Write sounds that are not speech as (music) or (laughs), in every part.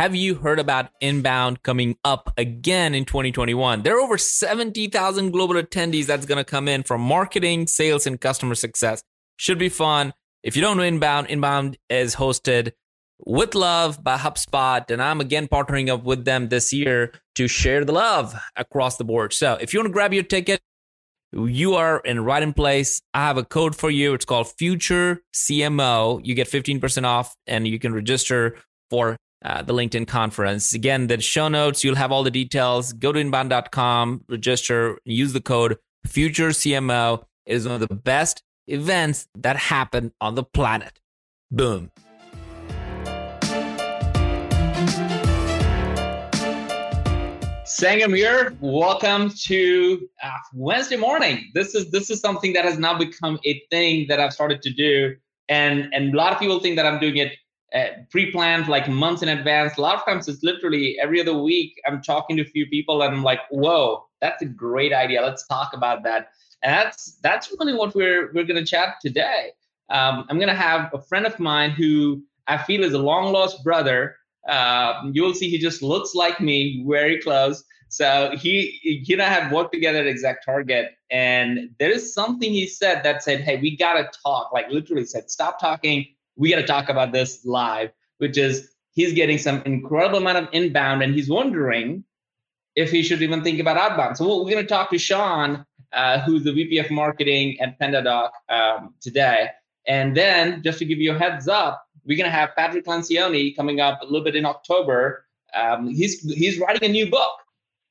Have you heard about Inbound coming up again in 2021? There are over 70,000 global attendees that's going to come in from marketing, sales, and customer success. Should be fun. If you don't know Inbound, Inbound is hosted with love by HubSpot, and I'm again partnering up with them this year to share the love across the board. So if you want to grab your ticket, you are in right in place. I have a code for you. It's called Future CMO. You get 15% off and you can register for uh, the LinkedIn conference. Again, the show notes, you'll have all the details. Go to inbound.com, register, use the code Future CMO. It is one of the best events that happen on the planet. Boom. Sangram here. Welcome to uh, Wednesday morning. This is this is something that has now become a thing that I've started to do, and and a lot of people think that I'm doing it uh, pre-planned, like months in advance. A lot of times it's literally every other week. I'm talking to a few people, and I'm like, "Whoa, that's a great idea. Let's talk about that." And that's that's really what we're we're to chat today. Um, I'm to have a friend of mine who I feel is a long lost brother. Uh, you'll see he just looks like me, very close. So he he and I had worked together at Exact Target, and there is something he said that said, "Hey, we gotta talk." Like literally said, "Stop talking. We gotta talk about this live." Which is he's getting some incredible amount of inbound, and he's wondering if he should even think about outbound. So we're gonna talk to Sean uh, who's the VP of marketing at PandaDoc um, today. And then, just to give you a heads up, we're going to have Patrick Lencioni coming up a little bit in October. Um, he's he's writing a new book,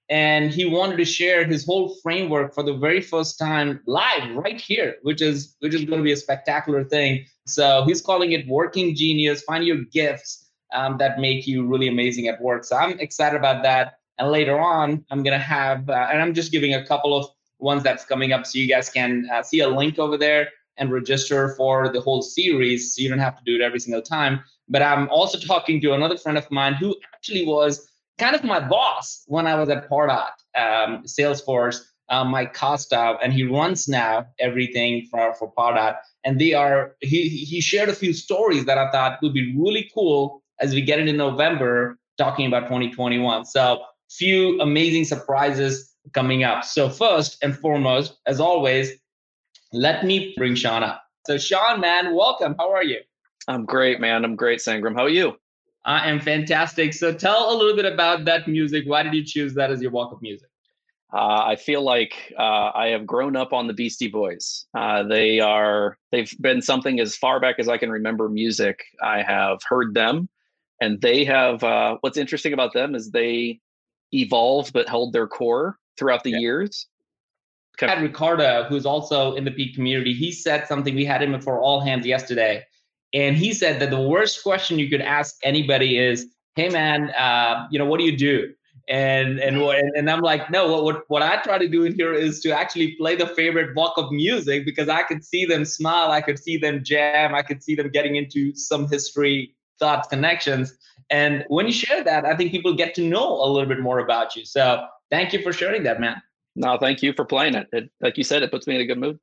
and he wanted to share his whole framework for the very first time live right here, which is which is going to be a spectacular thing. So he's calling it Working Genius. Find your gifts um, that make you really amazing at work. So I'm excited about that. And later on, I'm going to have, uh, and I'm just giving a couple of ones that's coming up. So you guys can uh, see a link over there and register for the whole series. So you don't have to do it every single time. But I'm also talking to another friend of mine who actually was kind of my boss when I was at Pardot, um, Salesforce, uh, Mike Costa, and he runs now everything for, for Pardot. And they are, he, he shared a few stories that I thought would be really cool as we get into November talking about 2021. So few amazing surprises coming up. So first and foremost, as always, let me bring Sean up. So Sean, man, welcome. How are you? I'm great, man. I'm great, Sangram. How are you? I am fantastic. So tell a little bit about that music. Why did you choose that as your walk of music? Uh, I feel like uh, I have grown up on the Beastie Boys. Uh, they are they've been something as far back as I can remember music. I have heard them, and they have. Uh, what's interesting about them is they evolved but held their core throughout the yeah. years. Had Ricardo, who's also in the peak community, he said something. We had him for all hands yesterday, and he said that the worst question you could ask anybody is, "Hey, man, uh, you know, what do you do?" And and and I'm like, no. What, what what I try to do in here is to actually play the favorite block of music because I could see them smile, I could see them jam, I could see them getting into some history, thoughts, connections. And when you share that, I think people get to know a little bit more about you. So thank you for sharing that, man. No, thank you for playing it. it. Like you said, it puts me in a good mood.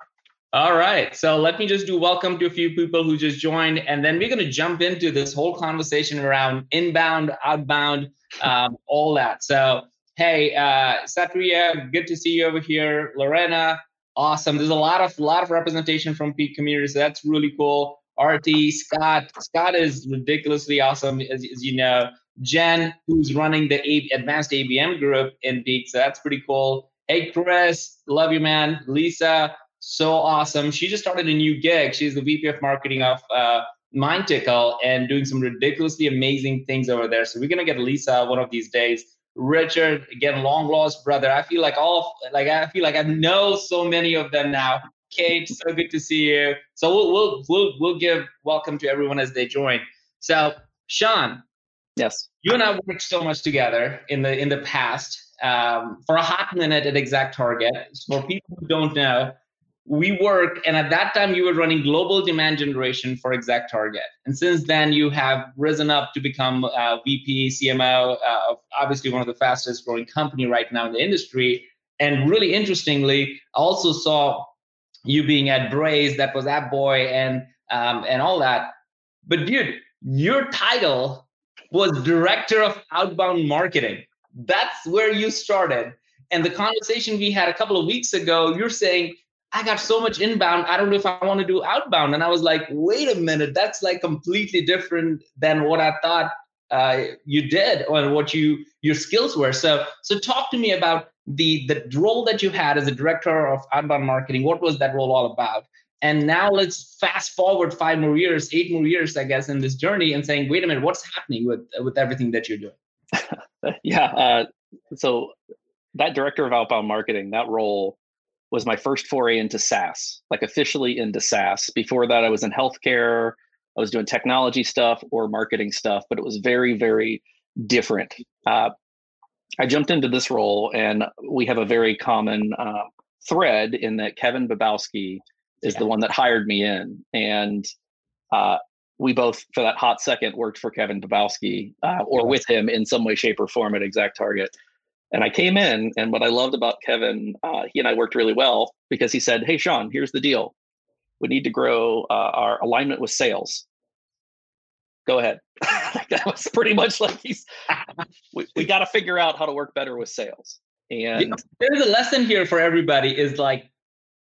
All right. So let me just do welcome to a few people who just joined. And then we're going to jump into this whole conversation around inbound, outbound, um, all that. So, hey, uh, Satria, good to see you over here. Lorena, awesome. There's a lot of lot of representation from Peak community. So that's really cool. RT, Scott. Scott is ridiculously awesome, as, as you know. Jen, who's running the A- advanced ABM group in Peak. So that's pretty cool. Hey, Chris, love you, man. Lisa, so awesome. She just started a new gig. She's the VP of marketing of uh, MindTickle and doing some ridiculously amazing things over there. So we're gonna get Lisa one of these days. Richard, again, long lost brother. I feel like all like I feel like I know so many of them now. Kate, so good to see you. So we'll we'll we'll, we'll give welcome to everyone as they join. So Sean, Yes. You and I worked so much together in the in the past. Um, for a hot minute at Exact Target. For people who don't know, we work, and at that time you were running global demand generation for Exact Target. And since then, you have risen up to become uh, VP, CMO uh, of obviously one of the fastest growing company right now in the industry. And really interestingly, I also saw you being at Braze, that was App Boy, and um, and all that. But dude, your title was director of outbound marketing. That's where you started. And the conversation we had a couple of weeks ago, you're saying, I got so much inbound. I don't know if I want to do outbound. And I was like, wait a minute, that's like completely different than what I thought uh, you did or what you your skills were. So so talk to me about the the role that you had as a director of outbound marketing. What was that role all about? And now let's fast forward five more years, eight more years, I guess, in this journey, and saying, wait a minute, what's happening with with everything that you're doing? (laughs) yeah. Uh, so that director of outbound marketing, that role was my first foray into SaaS, like officially into SaaS. Before that, I was in healthcare. I was doing technology stuff or marketing stuff, but it was very, very different. Uh, I jumped into this role, and we have a very common uh, thread in that Kevin Babowski is yeah. the one that hired me in, and uh, we both, for that hot second, worked for Kevin Babowski uh, or with him in some way, shape, or form at Exact Target. And I came in, and what I loved about Kevin, uh, he and I worked really well because he said, "Hey, Sean, here's the deal. We need to grow uh, our alignment with sales. Go ahead." (laughs) that was pretty much like he's. we, we (laughs) got to figure out how to work better with sales. And there's a lesson here for everybody: is like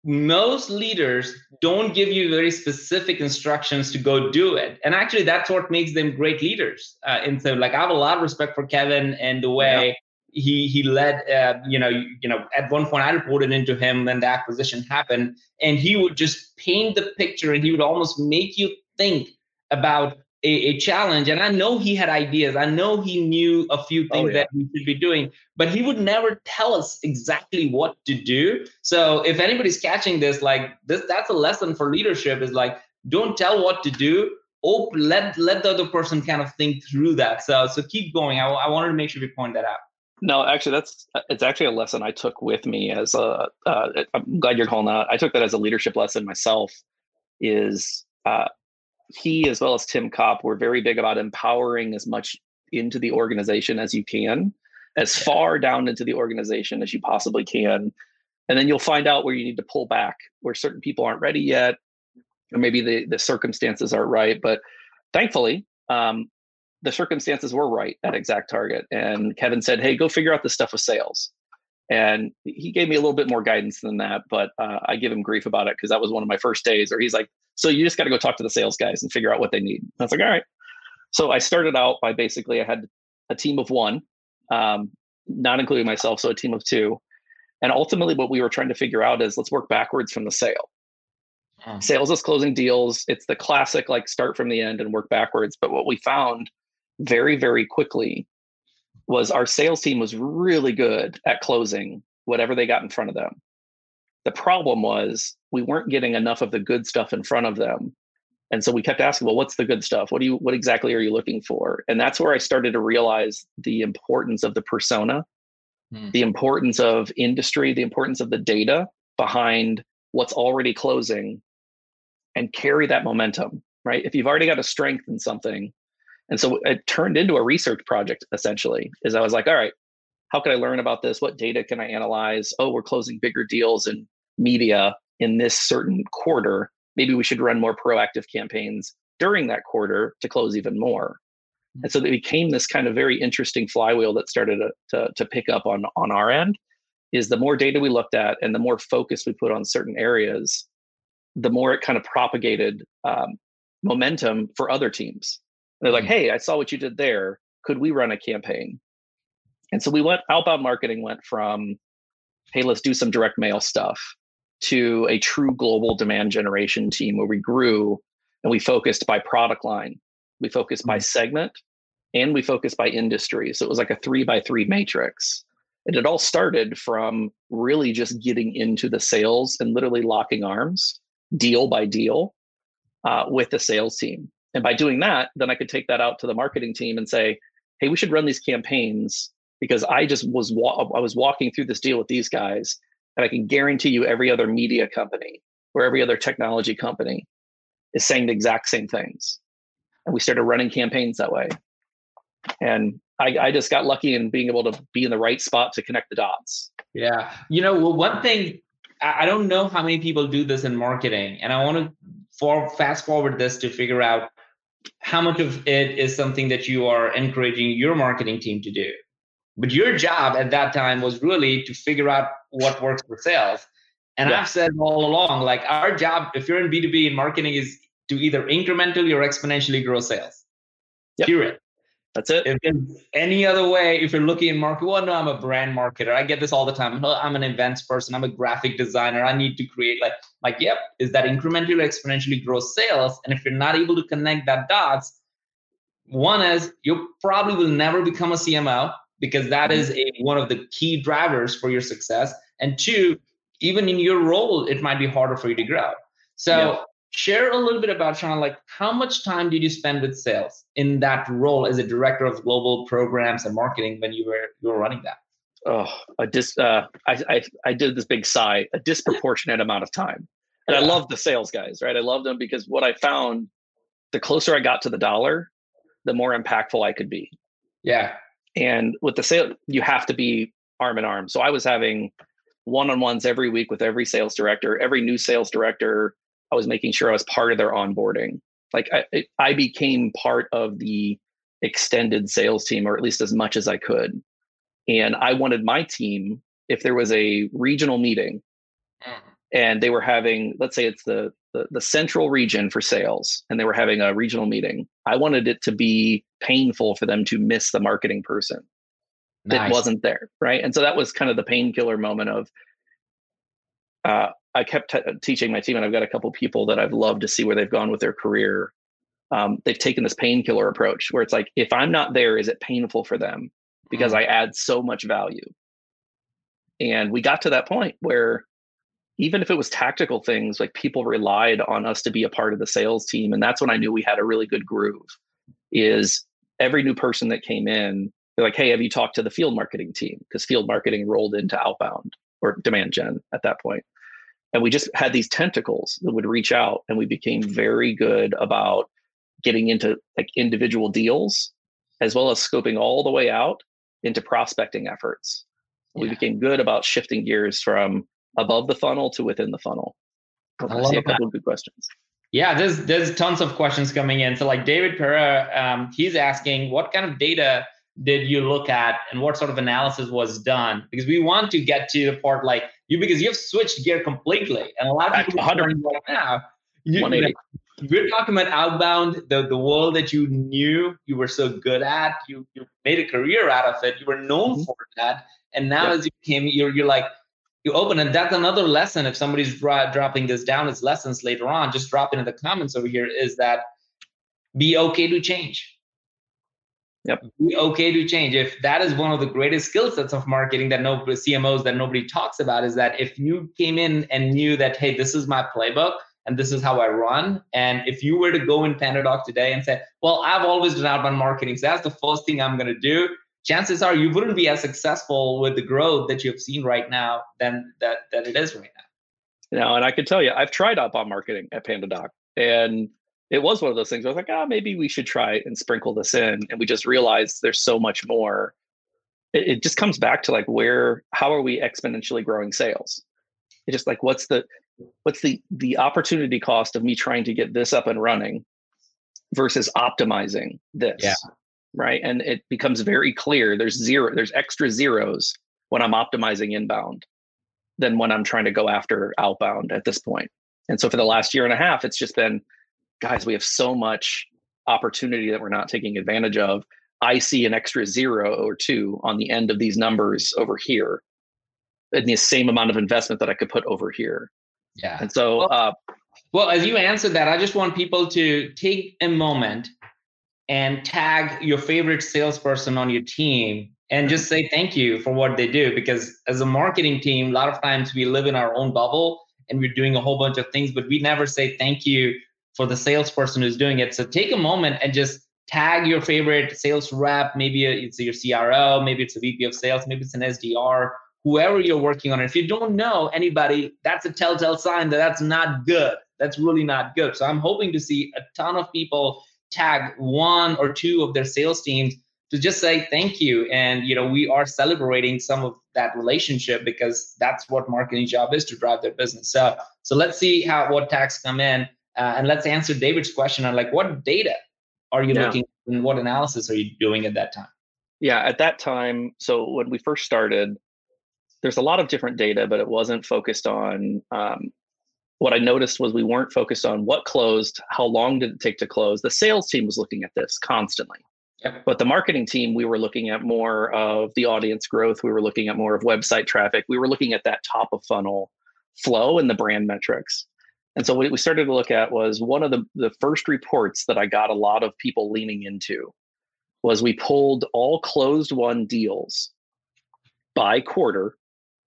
most leaders don't give you very specific instructions to go do it and actually that's what makes them great leaders uh, and so like i have a lot of respect for kevin and the way. He he led uh, you know you know at one point i reported into him when the acquisition happened and he would just paint the picture and he would almost make you think about a, a, challenge. And I know he had ideas. I know he knew a few oh, things oh, yeah. that we should be doing, but he would never tell us exactly what to do. So if anybody's catching this, like this, that's a lesson for leadership is like, don't tell what to do. Oh, let let the other person kind of think through that. So so keep going. I, I wanted to make sure we point that out. No, actually, that's it's actually a lesson I took with me as a. Uh, I'm glad you're calling that. I took that as a leadership lesson myself. Is uh, he as well as Tim Kopp were very big about empowering as much into the organization as you can, as far down into the organization as you possibly can. And then you'll find out where you need to pull back, where certain people aren't ready yet, or maybe the, the circumstances aren't right. But thankfully, um, the circumstances were right at Exact Target. And Kevin said, Hey, go figure out the stuff with sales. And he gave me a little bit more guidance than that, but uh, I give him grief about it because that was one of my first days. Or he's like, "So you just got to go talk to the sales guys and figure out what they need." And I was like, "All right." So I started out by basically I had a team of one, um, not including myself, so a team of two. And ultimately, what we were trying to figure out is let's work backwards from the sale. Sales is closing deals. It's the classic like start from the end and work backwards. But what we found very, very quickly was our sales team was really good at closing whatever they got in front of them. The problem was we weren't getting enough of the good stuff in front of them. And so we kept asking, well, what's the good stuff? What do you what exactly are you looking for? And that's where I started to realize the importance of the persona, hmm. the importance of industry, the importance of the data behind what's already closing and carry that momentum, right? If you've already got a strength in something, and so it turned into a research project essentially, is I was like, all right, how can I learn about this? What data can I analyze? Oh, we're closing bigger deals in media in this certain quarter. Maybe we should run more proactive campaigns during that quarter to close even more. And so it became this kind of very interesting flywheel that started to, to, to pick up on, on our end is the more data we looked at and the more focus we put on certain areas, the more it kind of propagated um, momentum for other teams they're like, mm. hey, I saw what you did there. Could we run a campaign? And so we went, outbound marketing went from, hey, let's do some direct mail stuff to a true global demand generation team where we grew and we focused by product line, we focused by mm. segment, and we focused by industry. So it was like a three by three matrix. And it all started from really just getting into the sales and literally locking arms deal by deal uh, with the sales team. And by doing that, then I could take that out to the marketing team and say, hey, we should run these campaigns because I just was wa- I was walking through this deal with these guys, and I can guarantee you every other media company or every other technology company is saying the exact same things. And we started running campaigns that way. And I, I just got lucky in being able to be in the right spot to connect the dots. Yeah. You know, well, one thing I don't know how many people do this in marketing, and I want to for fast forward this to figure out how much of it is something that you are encouraging your marketing team to do. But your job at that time was really to figure out what works for sales. And yeah. I've said all along, like our job, if you're in B2B and marketing, is to either incrementally or exponentially grow sales. Yep. Period. That's it. If there's any other way, if you're looking at market, well, no, I'm a brand marketer. I get this all the time. I'm an events person. I'm a graphic designer. I need to create like, like, yep, is that incrementally or exponentially grow sales? And if you're not able to connect that dots, one is you probably will never become a CMO because that is a, one of the key drivers for your success. And two, even in your role, it might be harder for you to grow. So share a little bit about Sean, like how much time did you spend with sales in that role as a director of global programs and marketing when you were you were running that? Oh, a dis, uh, I, I, I did this big sigh, a disproportionate amount of time. And yeah. I love the sales guys, right? I love them because what I found, the closer I got to the dollar, the more impactful I could be. Yeah. And with the sale, you have to be arm in arm. So I was having one-on-ones every week with every sales director, every new sales director, I was making sure I was part of their onboarding. Like I, I became part of the extended sales team, or at least as much as I could. And I wanted my team, if there was a regional meeting mm. and they were having, let's say it's the, the, the central region for sales, and they were having a regional meeting, I wanted it to be painful for them to miss the marketing person nice. that wasn't there. Right. And so that was kind of the painkiller moment of uh, I kept t- teaching my team, and I've got a couple people that I've loved to see where they've gone with their career. Um, they've taken this painkiller approach where it's like, if I'm not there, is it painful for them because mm. I add so much value? And we got to that point where even if it was tactical things, like people relied on us to be a part of the sales team, and that's when I knew we had a really good groove. Is every new person that came in, they're like, "Hey, have you talked to the field marketing team?" Because field marketing rolled into outbound or demand gen at that point and we just had these tentacles that would reach out and we became very good about getting into like individual deals as well as scoping all the way out into prospecting efforts yeah. we became good about shifting gears from above the funnel to within the funnel I, see a couple that. of good questions yeah there's there's tons of questions coming in so like david Pera, um, he's asking what kind of data did you look at and what sort of analysis was done because we want to get to the part like you because you've switched gear completely and a lot of people are right now you, we're talking about outbound the, the world that you knew you were so good at you, you made a career out of it you were known mm-hmm. for that and now yeah. as you came you're, you're like you open and that's another lesson if somebody's dro- dropping this down as lessons later on just drop it in the comments over here is that be okay to change Yep. Be okay to change. If that is one of the greatest skill sets of marketing that no CMOs that nobody talks about is that if you came in and knew that, hey, this is my playbook and this is how I run. And if you were to go in PandaDoc today and say, well, I've always done outbound marketing, so that's the first thing I'm going to do. Chances are you wouldn't be as successful with the growth that you've seen right now than that that it is right now. You know, and I can tell you, I've tried outbound marketing at PandaDoc, and it was one of those things. I was like, ah, oh, maybe we should try and sprinkle this in. And we just realized there's so much more. It, it just comes back to like where, how are we exponentially growing sales? It's just like, what's the, what's the the opportunity cost of me trying to get this up and running versus optimizing this? Yeah. Right. And it becomes very clear. There's zero. There's extra zeros when I'm optimizing inbound than when I'm trying to go after outbound at this point. And so for the last year and a half, it's just been guys, we have so much opportunity that we're not taking advantage of. I see an extra zero or two on the end of these numbers over here, and the same amount of investment that I could put over here. Yeah. And so, well, uh, well, as you answered that, I just want people to take a moment and tag your favorite salesperson on your team and just say thank you for what they do. Because as a marketing team, a lot of times we live in our own bubble and we're doing a whole bunch of things, but we never say thank you for the salesperson who's doing it. So take a moment and just tag your favorite sales rep. Maybe it's your CRO, maybe it's a VP of sales, maybe it's an SDR, whoever you're working on. If you don't know anybody, that's a telltale sign that that's not good. That's really not good. So I'm hoping to see a ton of people tag one or two of their sales teams to just say thank you and you know we are celebrating some of that relationship because that's what marketing job is to drive their business so so let's see how what tags come in uh, and let's answer david's question on like what data are you yeah. looking and what analysis are you doing at that time yeah at that time so when we first started there's a lot of different data but it wasn't focused on um, what I noticed was we weren't focused on what closed, how long did it take to close. The sales team was looking at this constantly. But the marketing team, we were looking at more of the audience growth. We were looking at more of website traffic. We were looking at that top of funnel flow and the brand metrics. And so what we started to look at was one of the, the first reports that I got a lot of people leaning into was we pulled all closed won deals by quarter,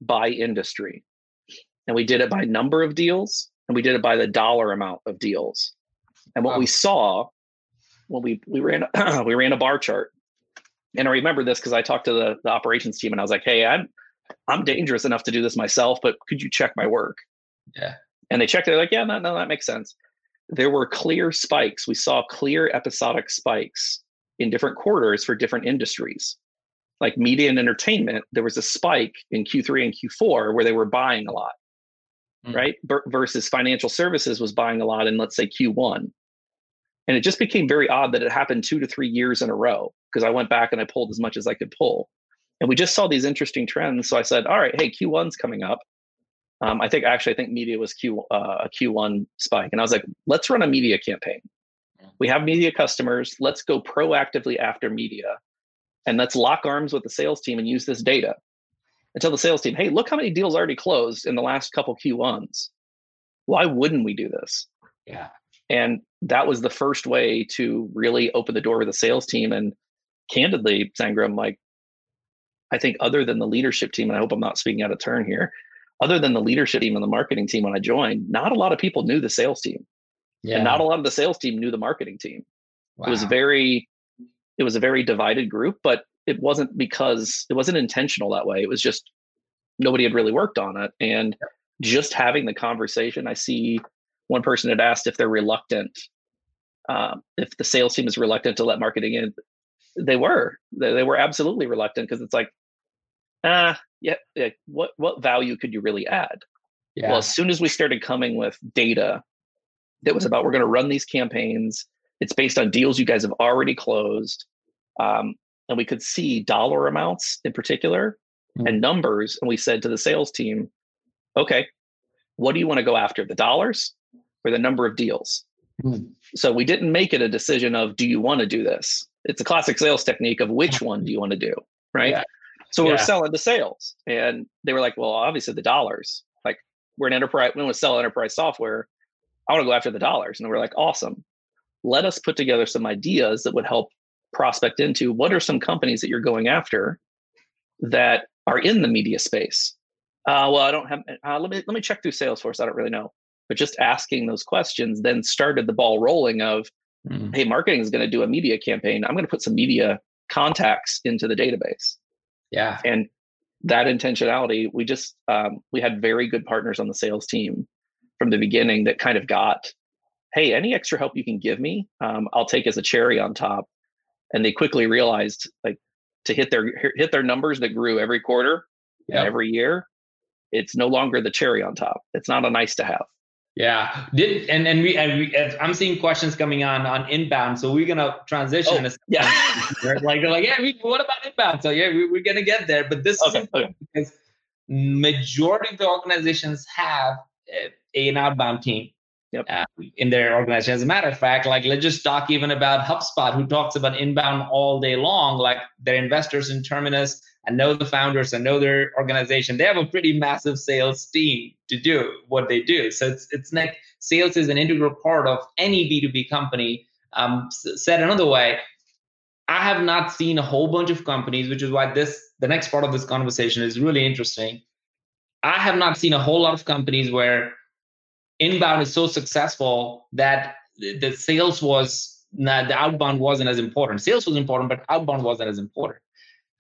by industry. And we did it by number of deals and we did it by the dollar amount of deals. And what wow. we saw when we we ran (clears throat) we ran a bar chart. And I remember this because I talked to the, the operations team and I was like, hey, I'm I'm dangerous enough to do this myself, but could you check my work? Yeah. And they checked, they're like, yeah, no, no, that makes sense. There were clear spikes. We saw clear episodic spikes in different quarters for different industries. Like media and entertainment, there was a spike in Q3 and Q4 where they were buying a lot, mm. right? versus financial services was buying a lot in, let's say, Q1. And it just became very odd that it happened two to three years in a row because I went back and I pulled as much as I could pull. And we just saw these interesting trends. So I said, all right, hey, Q1's coming up. Um, I think actually, I think media was Q uh, a Q1 spike, and I was like, let's run a media campaign. We have media customers. Let's go proactively after media, and let's lock arms with the sales team and use this data and tell the sales team, hey, look how many deals already closed in the last couple Q1s. Why wouldn't we do this? Yeah. And that was the first way to really open the door with the sales team. And candidly, Sangram, like, I think other than the leadership team, and I hope I'm not speaking out of turn here, other than the leadership team and the marketing team when I joined, not a lot of people knew the sales team. Yeah. And not a lot of the sales team knew the marketing team. Wow. It was very, it was a very divided group, but it wasn't because it wasn't intentional that way. It was just nobody had really worked on it. And just having the conversation, I see one person had asked if they're reluctant, um, if the sales team is reluctant to let marketing in. They were. They, they were absolutely reluctant because it's like, ah, yeah, yeah, what what value could you really add? Yeah. Well, as soon as we started coming with data that was about we're going to run these campaigns, it's based on deals you guys have already closed, um, and we could see dollar amounts in particular mm-hmm. and numbers, and we said to the sales team, okay, what do you want to go after? The dollars or the number of deals. Mm. So we didn't make it a decision of do you want to do this? It's a classic sales technique of which one do you want to do, right? Yeah. So we're selling to sales, and they were like, "Well, obviously the dollars. Like we're an enterprise. We want to sell enterprise software. I want to go after the dollars." And we're like, "Awesome. Let us put together some ideas that would help prospect into what are some companies that you're going after that are in the media space. Uh, well, I don't have. Uh, let me let me check through Salesforce. I don't really know but just asking those questions then started the ball rolling of mm. hey marketing is going to do a media campaign i'm going to put some media contacts into the database yeah. And that intentionality we just um, we had very good partners on the sales team from the beginning that kind of got hey any extra help you can give me um, i'll take as a cherry on top. And they quickly realized like to hit their hit their numbers that grew every quarter yep. every year it's no longer the cherry on top. It's not a nice to have yeah, did and and we and we, I'm seeing questions coming on on inbound, so we're gonna transition. Oh, yeah, like they're like, yeah, we, what about inbound? So yeah, we, are gonna get there, but this okay, is okay. because majority of the organizations have a, an outbound team yep. uh, in their organization. As a matter of fact, like let's just talk even about HubSpot, who talks about inbound all day long. Like their investors in Terminus and know the founders and know their organization. They have a pretty massive sales team to do what they do. So it's it's like sales is an integral part of any B2B company. Um, said another way, I have not seen a whole bunch of companies, which is why this the next part of this conversation is really interesting. I have not seen a whole lot of companies where inbound is so successful that the sales was the outbound wasn't as important. Sales was important, but outbound wasn't as important.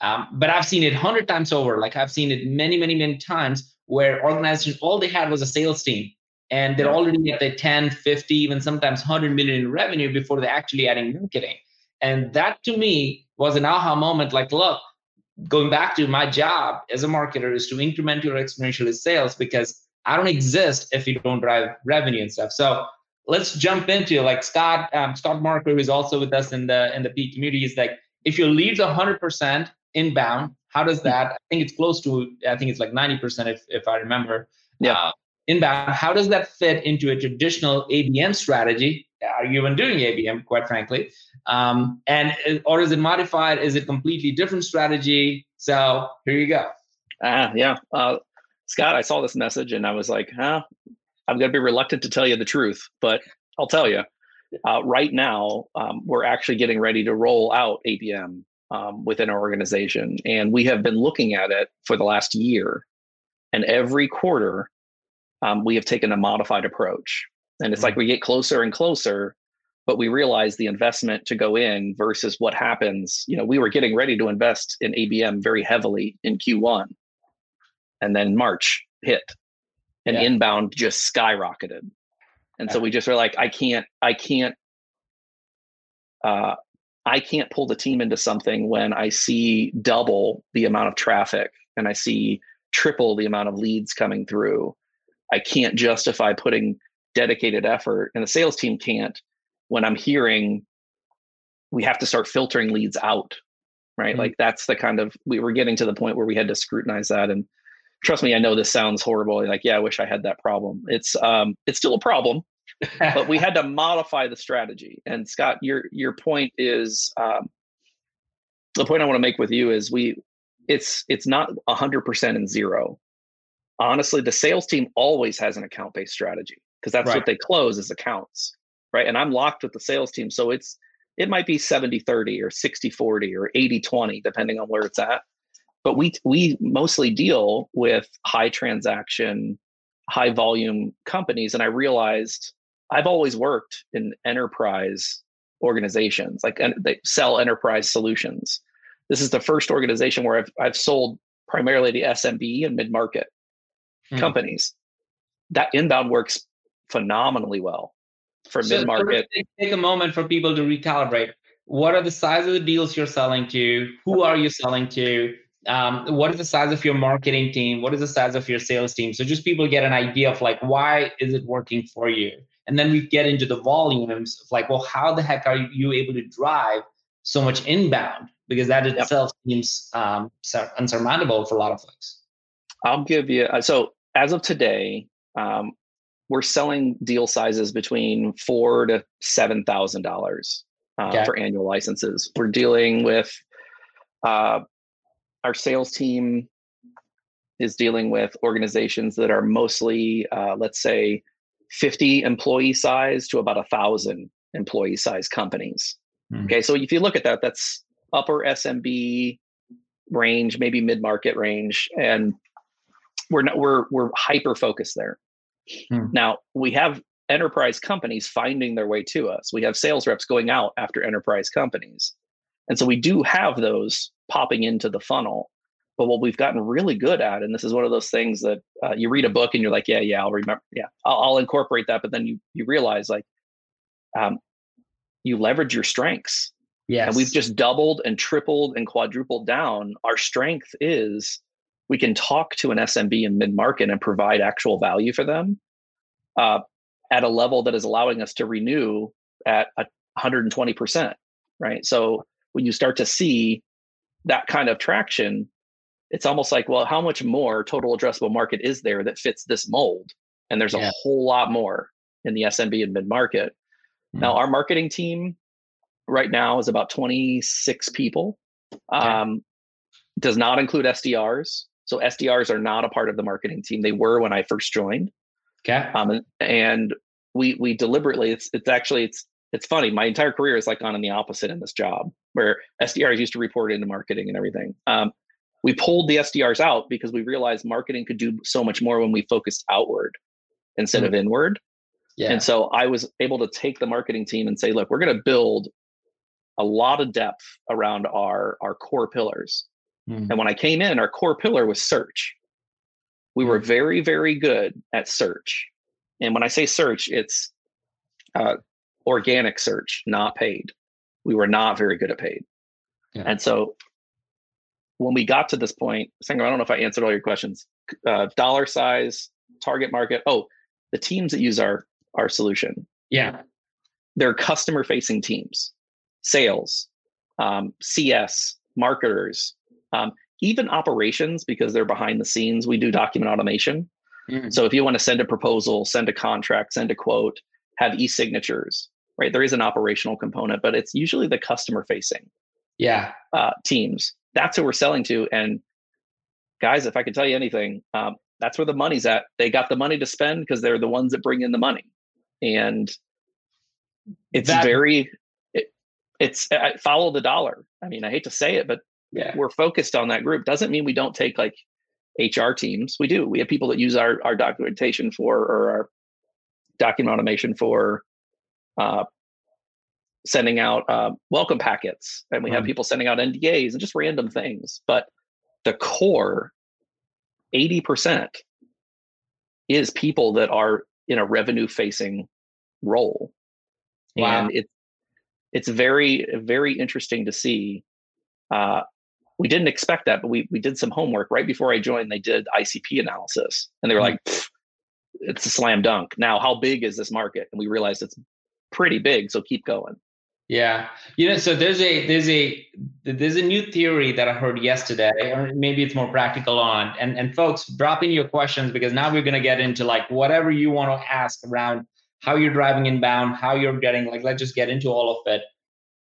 Um, but I've seen it hundred times over. Like I've seen it many, many, many times where organizations all they had was a sales team, and they're already at the 10, 50, even sometimes 100 million in revenue before they're actually adding marketing. And that to me was an aha moment. Like, look, going back to my job as a marketer is to increment your exponential sales because I don't exist if you don't drive revenue and stuff. So let's jump into like Scott, um, Scott Marker, who's also with us in the in the P community, is like if your leads 100% inbound, how does that? I think it's close to, I think it's like 90% if if I remember. Yeah. Uh, inbound. How does that fit into a traditional ABM strategy? Are you even doing ABM, quite frankly? Um, and uh, or is it modified? Is it completely different strategy? So here you go. Ah, yeah. Uh, Scott, I saw this message and I was like, huh, I'm going to be reluctant to tell you the truth, but I'll tell you. Uh, right now, um, we're actually getting ready to roll out ABM um, within our organization. And we have been looking at it for the last year. And every quarter, um, we have taken a modified approach. And it's mm-hmm. like we get closer and closer, but we realize the investment to go in versus what happens. You know, we were getting ready to invest in ABM very heavily in Q1. And then March hit and yeah. inbound just skyrocketed. And yeah. so we just were like, I can't, I can't, uh, I can't pull the team into something when I see double the amount of traffic and I see triple the amount of leads coming through. I can't justify putting dedicated effort, and the sales team can't when I'm hearing we have to start filtering leads out, right? Mm-hmm. Like that's the kind of we were getting to the point where we had to scrutinize that. And trust me, I know this sounds horrible. Like, yeah, I wish I had that problem. It's um, it's still a problem, but we had to (laughs) modify the strategy. And Scott, your your point is um, the point I want to make with you is we it's it's not hundred percent and zero. Honestly, the sales team always has an account based strategy because that's right. what they close as accounts, right? And I'm locked with the sales team, so it's it might be 70 30 or 60 40 or 80 20 depending on where it's at but we we mostly deal with high transaction high volume companies and i realized i've always worked in enterprise organizations like they sell enterprise solutions. This is the first organization where i've, I've sold primarily to smb and mid-market hmm. companies. That inbound works phenomenally well for so mid-market. take a moment for people to recalibrate. What are the size of the deals you're selling to? Who are you selling to? Um, what is the size of your marketing team? What is the size of your sales team? So just people get an idea of like why is it working for you and then we get into the volumes of like well how the heck are you able to drive so much inbound? Because that itself yep. seems um, unsurmountable for a lot of folks. I'll give you uh, so as of today um, we're selling deal sizes between four to seven thousand uh, dollars for annual licenses. We're dealing with uh, our sales team is dealing with organizations that are mostly, uh, let's say, 50 employee size to about a thousand employee size companies. Mm-hmm. Okay, so if you look at that, that's upper SMB range, maybe mid market range, and we're not, we're we're hyper focused there. Mm-hmm. Now we have enterprise companies finding their way to us. We have sales reps going out after enterprise companies, and so we do have those popping into the funnel. But what we've gotten really good at, and this is one of those things that uh, you read a book and you're like, yeah, yeah, I'll remember, yeah, I'll, I'll incorporate that. But then you you realize like, um, you leverage your strengths. Yeah, and we've just doubled and tripled and quadrupled down. Our strength is we can talk to an SMB in mid market and provide actual value for them uh, at a level that is allowing us to renew at a 120%. Right. So when you start to see that kind of traction, it's almost like, well, how much more total addressable market is there that fits this mold? And there's yeah. a whole lot more in the SMB and mid market. Mm-hmm. Now, our marketing team right now is about 26 people. Um, Does not include SDRs. So SDRs are not a part of the marketing team. They were when I first joined. Okay. Um, and we we deliberately it's it's actually it's it's funny. My entire career is like gone in the opposite in this job, where SDRs used to report into marketing and everything. Um, we pulled the SDRs out because we realized marketing could do so much more when we focused outward instead mm-hmm. of inward. Yeah. And so I was able to take the marketing team and say, look, we're going to build a lot of depth around our our core pillars. Mm. And when I came in, our core pillar was search. We were mm. very, very good at search. And when I say search, it's uh, organic search, not paid. We were not very good at paid. Yeah. And so when we got to this point, Sangram, I don't know if I answered all your questions. Uh, dollar size, target market. Oh, the teams that use our our solution. Yeah, they're customer facing teams, sales, um, CS, marketers, um, even operations because they're behind the scenes. We do document automation. Mm-hmm. So if you want to send a proposal, send a contract, send a quote, have e-signatures, right? There is an operational component, but it's usually the customer facing yeah uh, teams. That's who we're selling to. And guys, if I could tell you anything, um, that's where the money's at. They got the money to spend because they're the ones that bring in the money, and it's that, very it, it's I follow the dollar. I mean, I hate to say it, but yeah. we're focused on that group. Doesn't mean we don't take like HR teams. We do. We have people that use our our documentation for or our document automation for uh, sending out uh, welcome packets, and we have mm-hmm. people sending out NDAs and just random things. But the core, eighty percent, is people that are in a revenue facing role, wow. and it's it's very very interesting to see. Uh, we didn't expect that, but we we did some homework right before I joined. They did ICP analysis, and they were mm-hmm. like, "It's a slam dunk." Now, how big is this market? And we realized it's pretty big, so keep going. Yeah, you know, so there's a there's a there's a new theory that I heard yesterday, or maybe it's more practical on. And and folks, drop in your questions because now we're gonna get into like whatever you want to ask around how you're driving inbound, how you're getting like let's just get into all of it.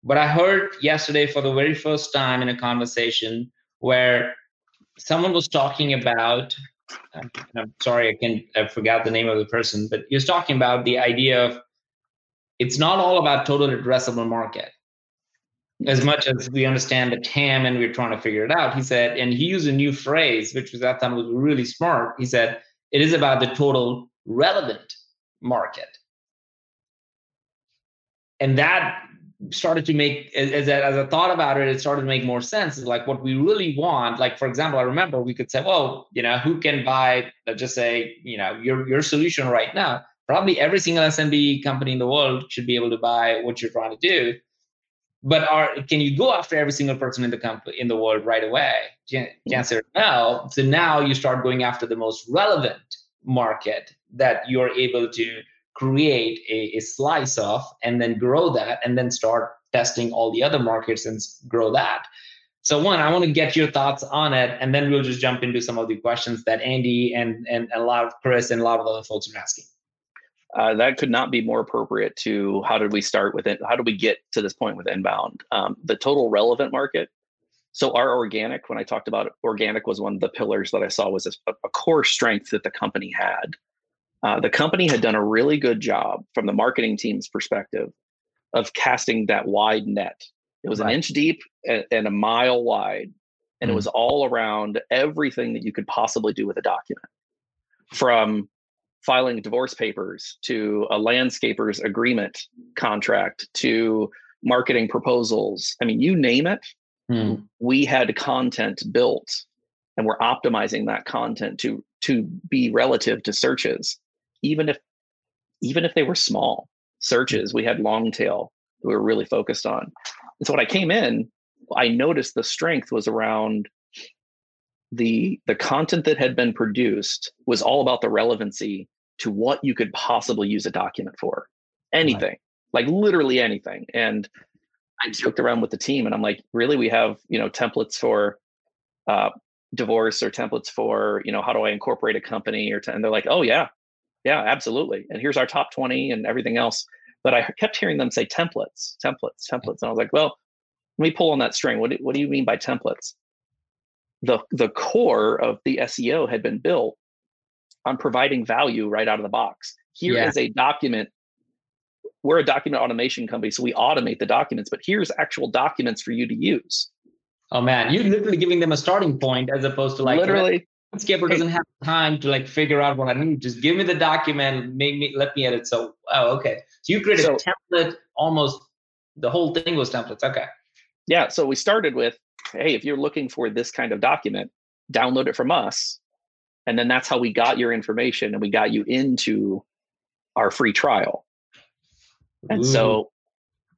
But I heard yesterday for the very first time in a conversation where someone was talking about. I'm sorry, I can I forgot the name of the person, but he was talking about the idea of it's not all about total addressable market as much as we understand the TAM and we're trying to figure it out. He said, and he used a new phrase, which was that time was really smart. He said, it is about the total relevant market. And that started to make as, as I thought about it, it started to make more sense. It's like what we really want. Like, for example, I remember we could say, well, you know, who can buy, let's just say, you know, your your solution right now probably every single SMB company in the world should be able to buy what you're trying to do. But are can you go after every single person in the company in the world right away? Answer no. So now you start going after the most relevant market that you're able to create a, a slice of and then grow that and then start testing all the other markets and grow that. So one, I want to get your thoughts on it, and then we'll just jump into some of the questions that Andy and and a lot of Chris and a lot of other folks are asking uh, that could not be more appropriate to how did we start with it? How did we get to this point with inbound? Um, the total relevant market. So our organic, when I talked about it, organic was one of the pillars that I saw was a, a core strength that the company had. Uh, the company had done a really good job from the marketing team's perspective of casting that wide net. It was right. an inch deep and, and, a mile wide, and mm. it was all around everything that you could possibly do with a document, from filing divorce papers to a landscaper's agreement contract to marketing proposals. I mean, you name it, hmm. we had content built and we're optimizing that content to to be relative to searches, even if even if they were small searches, we had long tail that we were really focused on. And so when I came in, I noticed the strength was around the the content that had been produced was all about the relevancy to what you could possibly use a document for. Anything. Right. like literally anything. And i joked around with the team and i'm like really? We have you know templates for uh, divorce or templates for you know how do i incorporate a company or t-? and they're like oh yeah. Yeah absolutely. And here's our top 20 and everything else. But i kept hearing them say templates templates templates. And i was like well let me pull on that string. What do, what do you mean by templates? The the core of the seo had been built on providing value right out of the box. Here yeah. is a document. We're a document automation company, so we automate the documents, but here's actual documents for you to use. Oh man, you're literally giving them a starting point as opposed to like literally landscaper doesn't have time to like figure out what I need. Just give me the document, make me let me edit. So oh, okay. So you created so, a template almost the whole thing was templates. Okay. Yeah. So we started with, hey, if you're looking for this kind of document, download it from us. And then that's how we got your information and we got you into our free trial. And Ooh. so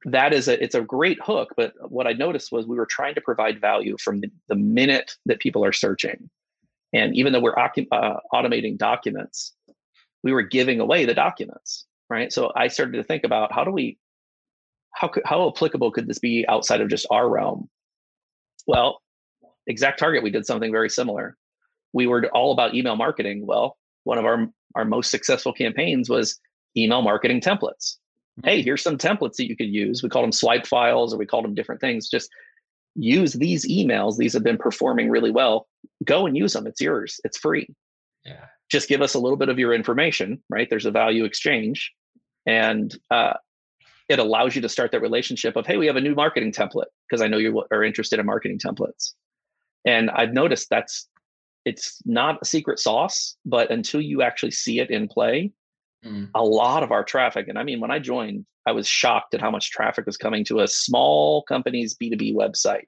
that is a it's a great hook. But what I noticed was we were trying to provide value from the, the minute that people are searching. And even though we're uh, automating documents, we were giving away the documents, right? So I started to think about how do we how could, how applicable could this be outside of just our realm? Well, ExactTarget we did something very similar. We were all about email marketing. Well, one of our our most successful campaigns was email marketing templates. Hey, here's some templates that you could use. We called them swipe files or we called them different things. Just use these emails. These have been performing really well. Go and use them. It's yours. It's free. Yeah. Just give us a little bit of your information, right? There's a value exchange. And uh, it allows you to start that relationship of hey we have a new marketing template because i know you are interested in marketing templates and i've noticed that's it's not a secret sauce but until you actually see it in play mm. a lot of our traffic and i mean when i joined i was shocked at how much traffic was coming to a small company's b2b website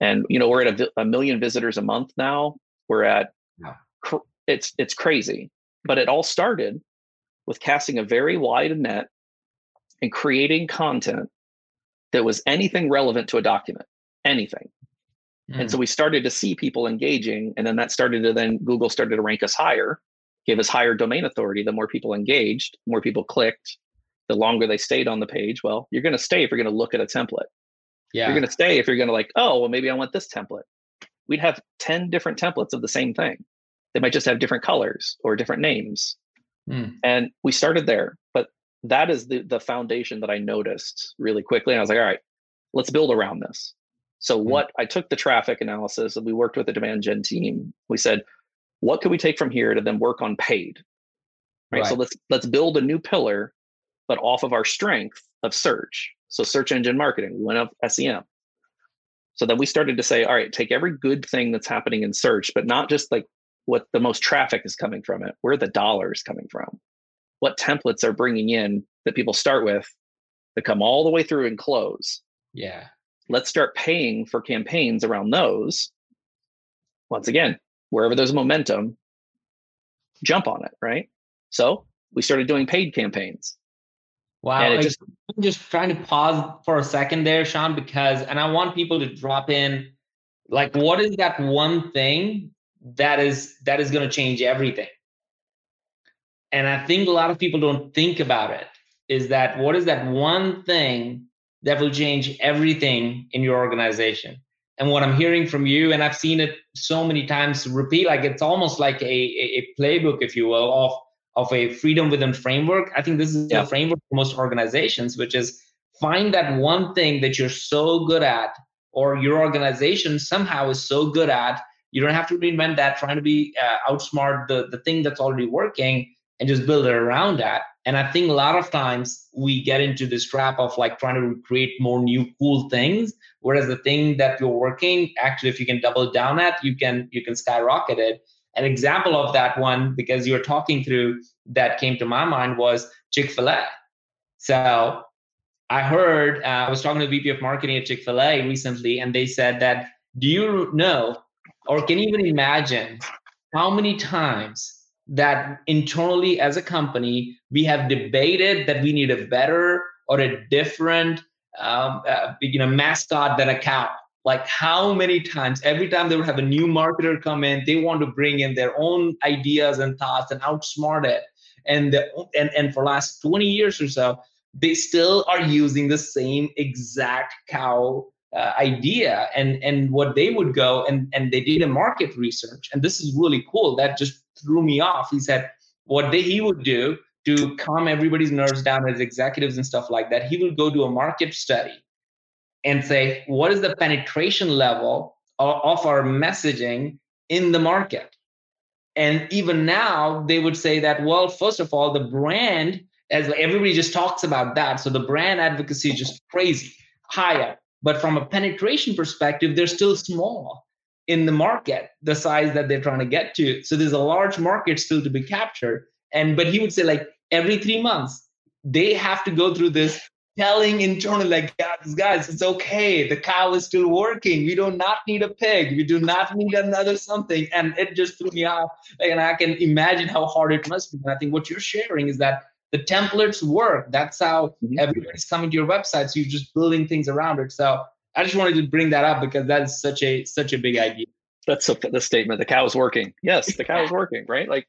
and you know we're at a, a million visitors a month now we're at yeah. cr- it's it's crazy but it all started with casting a very wide net and creating content that was anything relevant to a document, anything. Mm. And so hmm. we started to see people engaging, and then that started to then Google started to rank us higher, give us higher domain authority. The more people engaged, more people clicked, the longer they stayed on the page. Well, you're going to stay if you're going to look at a template. Yeah. You're going to stay if you're going to like, oh, well, maybe I want this template. We'd have 10 different templates of the same thing. They might just have different colors or different names. Mm. And we started there. But that is the the foundation that I noticed really quickly. And I was like, all right, let's build around this. So mm-hmm. what I took the traffic analysis and we worked with the demand gen team. We said, what can we take from here to then work on paid? Right? right. So let's let's build a new pillar, but off of our strength of search. So search engine marketing. We went up SEM. So then we started to say, all right, take every good thing that's happening in search, but not just like what the most traffic is coming from it, where the dollars coming from what templates are bringing in that people start with that come all the way through and close. Yeah. Let's start paying for campaigns around those. Once again, wherever there's momentum, jump on it, right? So we started doing paid campaigns. Wow. Just, I'm just trying to pause for a second there, Shawn, because, and I want people to drop in like, what is that one thing that is, that is going to change everything? and I think a lot of people don't think about it is that what is that one thing that will change everything in your organization? And what I'm hearing from you, and I've seen it so many times repeat, like it's almost like a, a, playbook, if you will, of, of a freedom within framework. I think this is yeah. a framework for most organizations, which is find that one thing that you're so good at, or your organization somehow is so good at. You don't have to reinvent that, trying to be uh, outsmart the, the thing that's already working and just build it around that. And I think a lot of times we get into this trap of like trying to create more new cool things, whereas the thing that you're working, actually, if you can double down at, you can you can skyrocket it. An example of that one, because you're talking through, that came to my mind was Chick Fil A. So I heard uh, I was talking to the VP of marketing at Chick Fil A recently, and they said that do you know or can you even imagine how many times that internally as a company we have debated that we need a better or a different um, uh, you know mascot than a cow. Like how many times every time they would have a new marketer come in they want to bring in their own ideas and thoughts and outsmart it. And the, and and for last 20 years or so they still are using the same exact cow uh, idea and and what they would go and and they did a market research and this is really cool that just threw me off. He said what they, he would do to calm everybody's nerves down as executives and stuff like that, he will go do a market study and say, what is the penetration level of, of our messaging in the market? And even now, they would say that, well, first of all, the brand, as everybody just talks about that. So the brand advocacy is just crazy, higher. But from a penetration perspective, they're still small. in the market the size that they're trying to get to. So there's a large market still to be captured. And but he would say like every three months they have to go through this telling internally like guys, guys it's okay the cow is still working we do not need a pig we do not need another something and it just threw me off and i can imagine how hard it must be and i think what you're sharing is that the templates work that's how mm-hmm. everybody's coming to your website so you're just building things around it so i just wanted to bring that up because that's such a such a big idea that's a, the statement the cow is working yes the cow is (laughs) working right like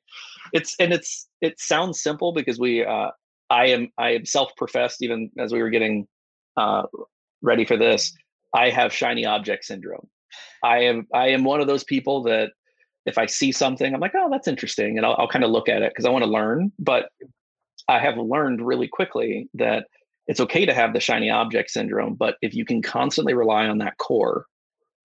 it's and it's it sounds simple because we uh I am I am self-professed even as we were getting uh, ready for this. I have shiny object syndrome. I am I am one of those people that if I see something, I'm like, oh, that's interesting, and I'll, I'll kind of look at it because I want to learn. But I have learned really quickly that it's okay to have the shiny object syndrome, but if you can constantly rely on that core,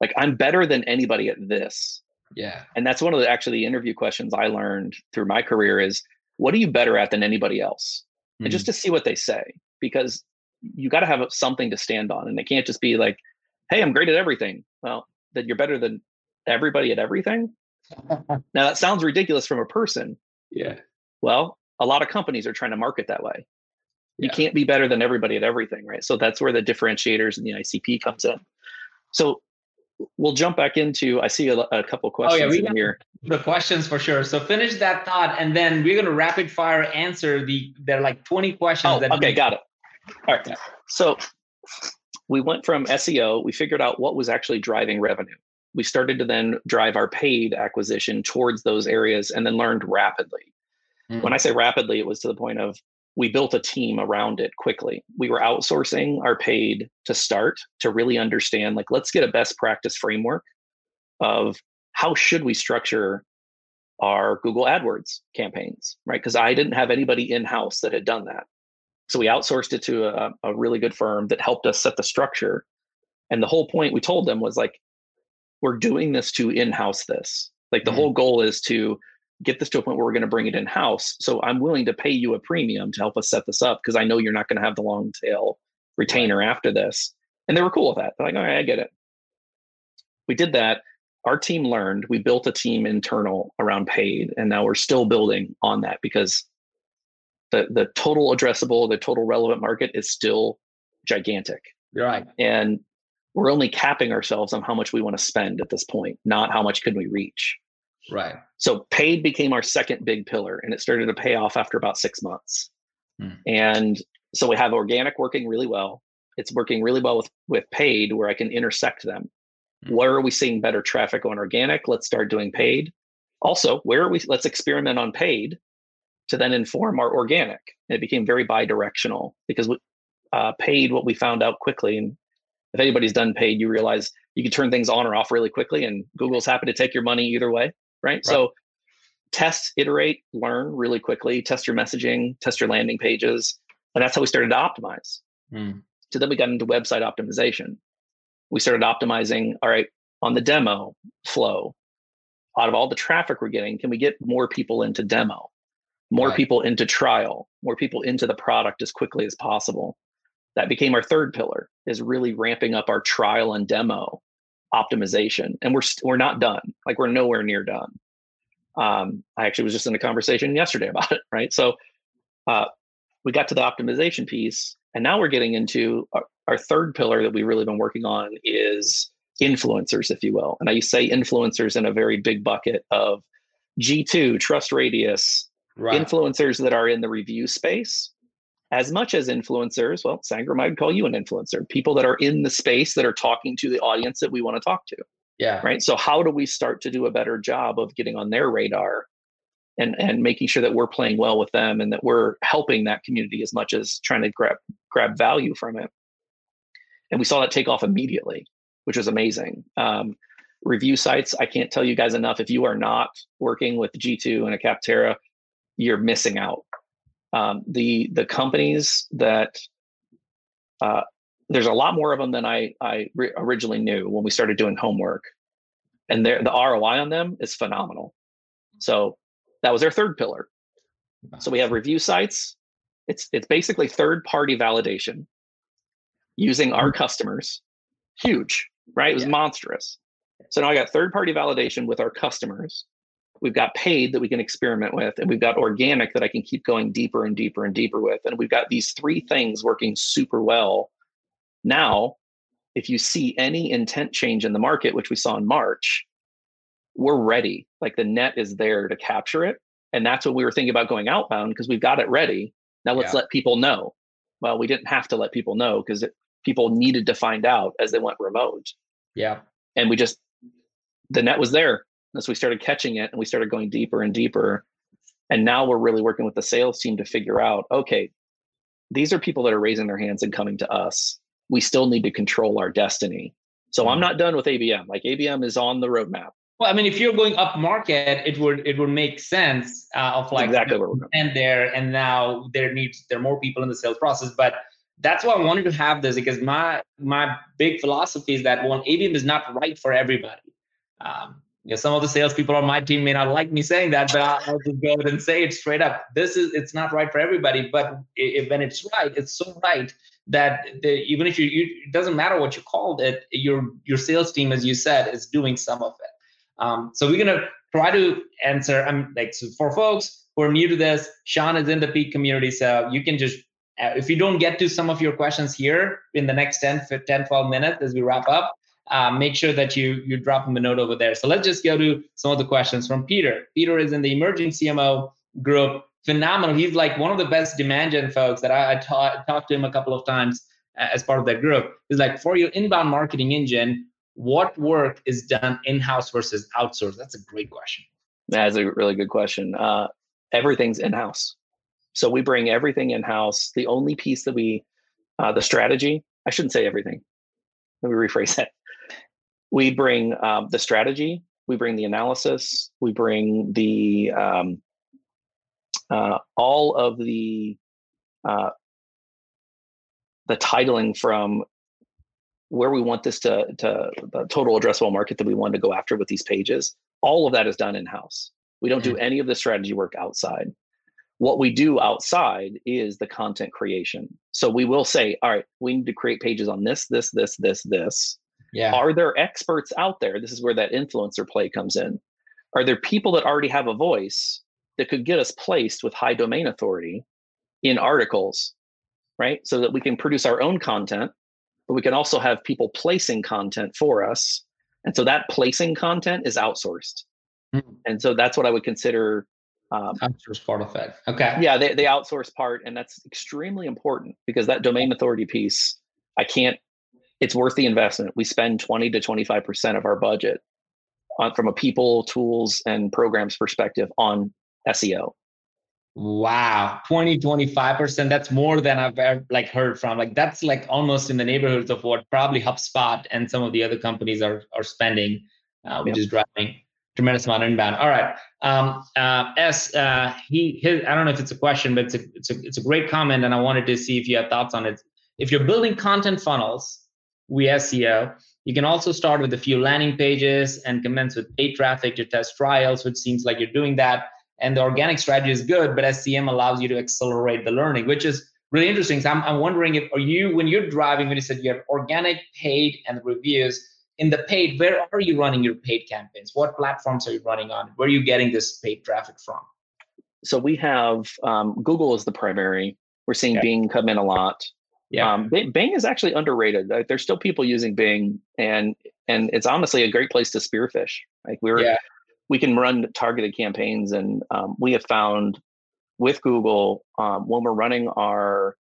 like I'm better than anybody at this. Yeah. And that's one of the actually the interview questions I learned through my career is what are you better at than anybody else? mm-hmm. and just mm-hmm. to see what they say because you got to have something to stand on and it can't just be like hey i'm great at everything well that you're better than everybody at everything (laughs) now that sounds ridiculous from a person yeah well a lot of companies are trying to market that way you yeah. can't be better than everybody at everything right so that's where the differentiators and the icp comes in so we'll jump back into. I see a, a couple questions oh, yeah, we in here. The questions for sure. So finish that thought, and then we're gonna rapid fire answer the. There are like twenty questions. Oh, okay, got it. All right. So we went from SEO. We figured out what was actually driving revenue. We started to then drive our paid acquisition towards those areas, and then learned rapidly. Mm-hmm. When I say rapidly, it was to the point of we built a team around it quickly. We were outsourcing our paid to start to really understand like let's get a best practice framework of how should we structure our Google AdWords campaigns, right? Because I didn't have anybody in house that had done that. So we outsourced it to a, a really good firm that helped us set the structure. And the whole point we told them was like, we're doing this to in house this. Like the mm-hmm. whole goal is to get this to a point where we're going to bring it in house. So I'm willing to pay you a premium to help us set this up because I know you're not going to have the long tail retainer after this. And they were cool with that. They're like, all right, I get it. We did that. Our team learned. We built a team internal around paid, and now we're still building on that because the the total addressable, the total relevant market is still gigantic. You're right. And we're only capping ourselves on how much we want to spend at this point, not how much could we reach. Right. So paid became our second big pillar and it started to pay off after about six months. Hmm. And so we have organic working really well. It's working really well with, with paid where I can intersect them. Hmm. Where are we seeing better traffic on organic? Let's start doing paid. Also, where are we? Let's experiment on paid to then inform our organic. it became very bi-directional because uh, paid, what we found out quickly, and if anybody's done paid, you realize you can turn things on or off really quickly, and Google's happy to take your money either way right? right? So test, iterate, learn really quickly, test your messaging, test your landing pages. And that's how we started to optimize. Mm. So then we got into website optimization. We started optimizing, all right, on the demo flow, out of all the traffic we're getting, can we get more people into demo, more right. people into trial, more people into the product as quickly as possible? That became our third pillar is really ramping up our trial and demo optimization and we're we're not done like we're nowhere near done. Um, i actually was just in a conversation yesterday (laughs) about it right? So uh, we got to the optimization piece and now we're getting into our, our third pillar that we've really been working on is influencers if you will. And i say influencers in a very big bucket of G2 trust radius right. influencers that are in the review space as much as influencers, well, Sangram, I'd call you an influencer, people that are in the space that are talking to the audience that we want to talk to. Yeah. Right. So how do we start to do a better job of getting on their radar and and making sure that we're playing well with them and that we're helping that community as much as trying to grab grab value from it. And we saw that take off immediately, which was amazing. Um, review sites, I can't tell you guys enough. If you are not working with G2 and a Capterra, you're missing out um, the the companies that uh, there's a lot more of them than I I re- originally knew when we started doing homework, and the ROI on them is phenomenal. So that was our third pillar. So we have review sites. It's it's basically third party validation using our customers. Huge, right? It was yeah. monstrous. So now I got third party validation with our customers. We've got paid that we can experiment with, and we've got organic that I can keep going deeper and deeper and deeper with. And we've got these three things working super well. Now, if you see any intent change in the market, which we saw in March, we're ready. Like the net is there to capture it. And that's what we were thinking about going outbound because we've got it ready. Now let's yeah. let people know. Well, we didn't have to let people know because people needed to find out as they went remote. Yeah. And we just, the net was there. And so we started catching it and we started going deeper and deeper. And now we're really working with the sales team to figure out okay, these are people that are raising their hands and coming to us. We still need to control our destiny. So I'm mm-hmm. not done with ABM. Like ABM is on the roadmap. Well, I mean, if you're going up market, it would it would make sense uh, of like exactly where we're going. and there and now there needs there are more people in the sales process. But that's why I wanted to have this because my my big philosophy is that one ABM is not right for everybody. Um, know, some of the salespeople on my team may not like me saying that, but I'll, just go ahead and say it straight up. This is it's not right for everybody, but if, when it's right, it's so right that the, even if you, you, it doesn't matter what you called it, your your sales team, as you said, is doing some of it. Um, so we're gonna try to answer. I'm like so for folks who are new to this. Shawn is in the peak community, so you can just uh, if you don't get to some of your questions here in the next 10, 10 12 minutes as we wrap up, uh, make sure that you you drop him a note over there. So let's just go to some of the questions from Peter. Peter is in the emerging CMO group. Phenomenal. He's like one of the best demand gen folks that I, I ta- talked to him a couple of times uh, as part of that group. He's like, for your inbound marketing engine, what work is done in-house versus outsourced? That's a great question. That's a really good question. Uh, everything's in-house. So we bring everything in-house. The only piece that we, uh, the strategy, I shouldn't say everything. Let me rephrase that we bring um, the strategy, we bring the analysis, we bring the um, uh, all of the uh, the titling from where we want this to to the total addressable market that we want to go after with these pages. All of that is done in house. We don't mm-hmm. do mm. any of the strategy work outside. What we do outside is the content creation. So we will say, all right, we need to create pages on this, this, this, this, this yeah. Are there experts out there? This is where that influencer play comes in. Are there people that already have a voice that could get us placed with high domain authority in articles, right? So that we can produce our own content, but we can also have people placing content for us. And so that placing content is outsourced. Mm-hmm. And so that's what I would consider um, outsource part of it. Okay. Yeah, the, the outsource part. And that's extremely important because that domain authority piece, I can't it's worth the investment. We spend 20 to 25% of our budget on, from a people, tools, and programs perspective on SEO. Wow, 20, 25%. That's more than I've ever like heard from. Like that's like almost in the neighborhoods of what probably HubSpot and some of the other companies are are spending, uh, which yep. is driving tremendous amount of inbound. All right. Um, uh, S, uh, he, his, I don't know if it's a question, but it's a, it's a, it's a great comment. And I wanted to see if you have thoughts on it. If you're building content funnels we SEO. You can also start with a few landing pages and commence with paid traffic to test trials, which seems like you're doing that. And the organic strategy is good, but SEM allows you to accelerate the learning, which is really interesting. So I'm, I'm wondering if are you when you're driving, when you said you have organic, paid, and reviews, in the paid, where are you running your paid campaigns? What platforms are you running on? Where are you getting this paid traffic from? So we have um, Google is the primary. We're seeing okay. Bing come in a lot. Yeah, um, Bing is actually underrated. There's still people using Bing, and and it's honestly a great place to spearfish. Like we're yeah. we can run targeted campaigns, and um, we have found with Google um, when we're running our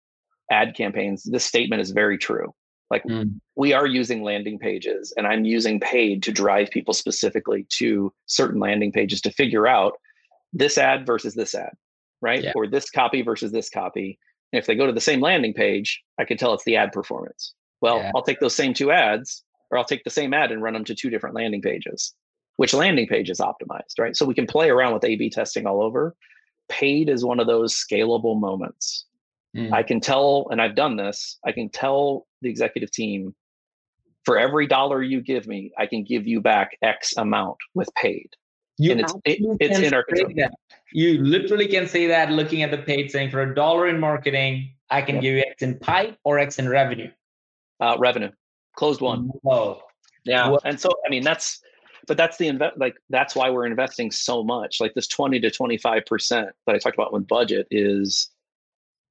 ad campaigns, this statement is very true. Like mm. we are using landing pages, and I'm using paid to drive people specifically to certain landing pages to figure out this ad versus this ad, right? Yeah. Or this copy versus this copy if they go to the same landing page, I can tell it's the ad performance. Well, yeah. I'll take those same two ads, or I'll take the same ad and run them to two different landing pages. Which landing page is optimized, right? So we can play around with A B testing all over. Paid is one of those scalable moments. Mm. I can tell, and I've done this, I can tell the executive team for every dollar you give me, I can give you back X amount with paid. You and it's, it, it's in our control. That. You literally can say that looking at the page saying for a dollar in marketing, I can yep. give you X in pipe or X in revenue. Uh, revenue. Closed won. Oh. Yeah. And so, I mean, that's but that's the invest like that's why we're investing so much like this 20 to 25 percent that i talked about with budget is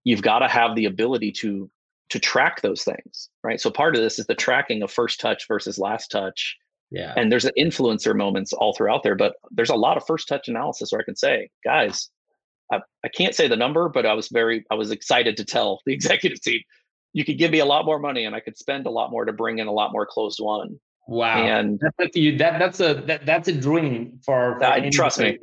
you've got to have the ability to to track those things right so part of this is the tracking of first touch versus last touch yeah and there's influencer moments all throughout there but there's a lot of first touch analysis where i can say guys I, I can't say the number but i was very i was excited to tell the (laughs) executive team you could give me a lot more money and i could spend a lot more to bring in a lot more closed won. Wow, and that's you, that that's a that, that's a dream for, for uh, trust me.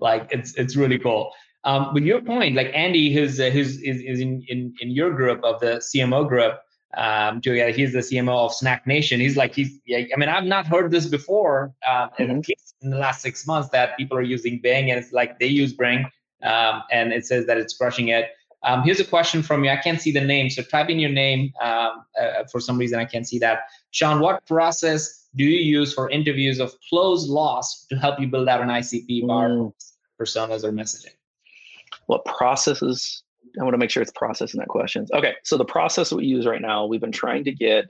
Like it's it's really cool. Um, but your point, like Andy, who's uh, who's is, is in, in in your group of the CMO group, um, Julia, he's the CMO of SnackNation. He's like he's yeah, I mean I've not heard this before, um, mm-hmm. in the last six months that people are using Bing and it's like they use Bing, um, and it says that it's crushing it. Um, here's a question from you. I can't see the name, so type in your name. Um, uh, for some reason, I can't see that. Shawn, what process do you use for interviews of close loss to help you build out an ICP bar mm. personas or messaging? What processes? I want to make sure it's processing that questions. Okay, so the process we use right now, we've been trying to get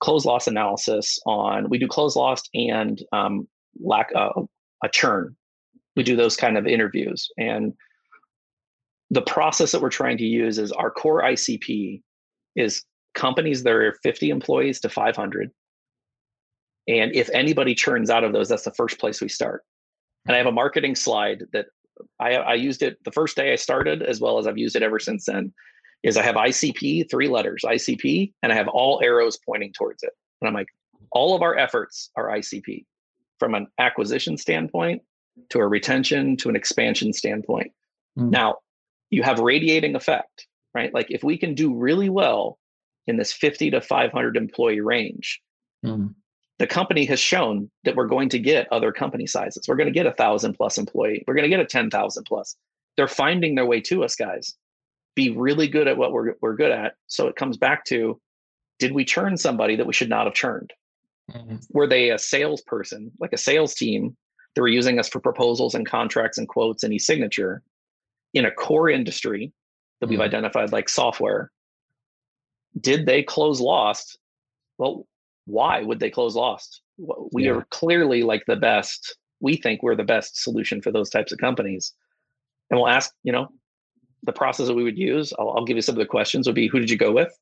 close loss analysis on. We do close loss and um, lack uh, a churn. We do those kind of interviews and the process that we're trying to use is our core ICP is companies that are 50 employees to 500. And if anybody churns out of those, that's the first place we start. And I have a marketing slide that I, I used it the first day I started, as well as I've used it ever since then. Is I have ICP, three letters, ICP, and I have all arrows pointing towards it. And I'm like, all of our efforts are ICP from an acquisition standpoint to a retention to an expansion standpoint. Mm. Now, you have radiating effect, right? Like if we can do really well in this 50 to 500 employee range, mm. The company has shown that we're going to get other company sizes. We're going to get a thousand plus employee. We're going to get a 10,000 plus. They're finding their way to us, guys. Be really good at what we're, we're good at. So it comes back to, did we churn somebody that we should not have churned? Mm-hmm. Were they a salesperson, like a sales team that were using us for proposals and contracts and quotes and e-signature? in a core industry that we've mm-hmm. identified like software did they close lost well why would they close lost we yeah. are clearly like the best we think we're the best solution for those types of companies and we'll ask you know the process that we would use I'll, I'll give you some of the questions would be who did you go with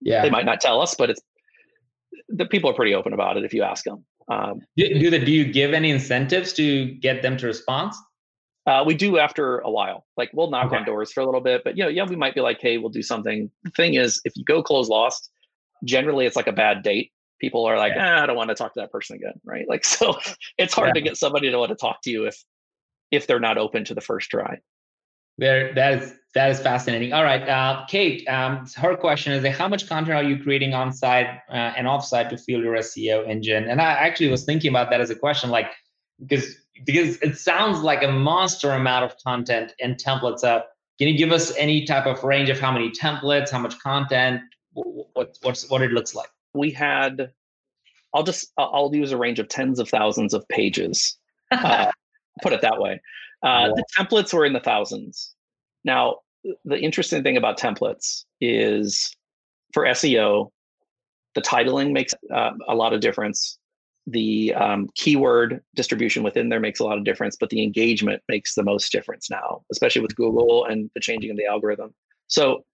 yeah they might not tell us but it's the people are pretty open about it if you ask them um, do, do, the, do you give any incentives to get them to respond uh, we do after a while. Like we'll knock okay. on doors for a little bit, but you know, yeah, we might be like, hey, we'll do something. The thing is, if you go close lost, generally it's like a bad date. People are like, ah, I don't want to talk to that person again, right? Like, (laughs) so it's hard yeah. to get somebody to want to talk to you if if they're not open to the first try. There, that is that is fascinating. All right, uh, Kate, um, her question is: How much content are you creating on site uh, and off site to fuel your SEO engine? And I actually was thinking about that as a question, like because because it sounds like a monster amount of content and templates up. Can you give us any type of range of how many templates, how much content, what what's what it looks like? We had, I'll just I'll use a range of tens of thousands of pages. Uh, (laughs) put it that way. Uh, The templates were in the thousands. Now, the interesting thing about templates is for SEO, the titling makes uh, a lot of difference the um, keyword distribution within there makes a lot of difference, but the engagement makes the most difference now, especially with Google and the changing of the algorithm. So,